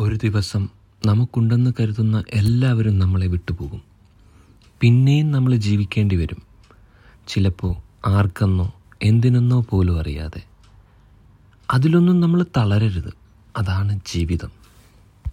ഒരു ദിവസം നമുക്കുണ്ടെന്ന് കരുതുന്ന എല്ലാവരും നമ്മളെ വിട്ടുപോകും. പിന്നെയും നമ്മൾ ജീവിക്കേണ്ടി വരും. ചിലപ്പോൾ ആർക്കെന്നോ എന്തിനെന്നോ പോലും അറിയാതെ. അതിലൊന്നും നമ്മൾ തളരരുത്. അതാണ് ജീവിതം.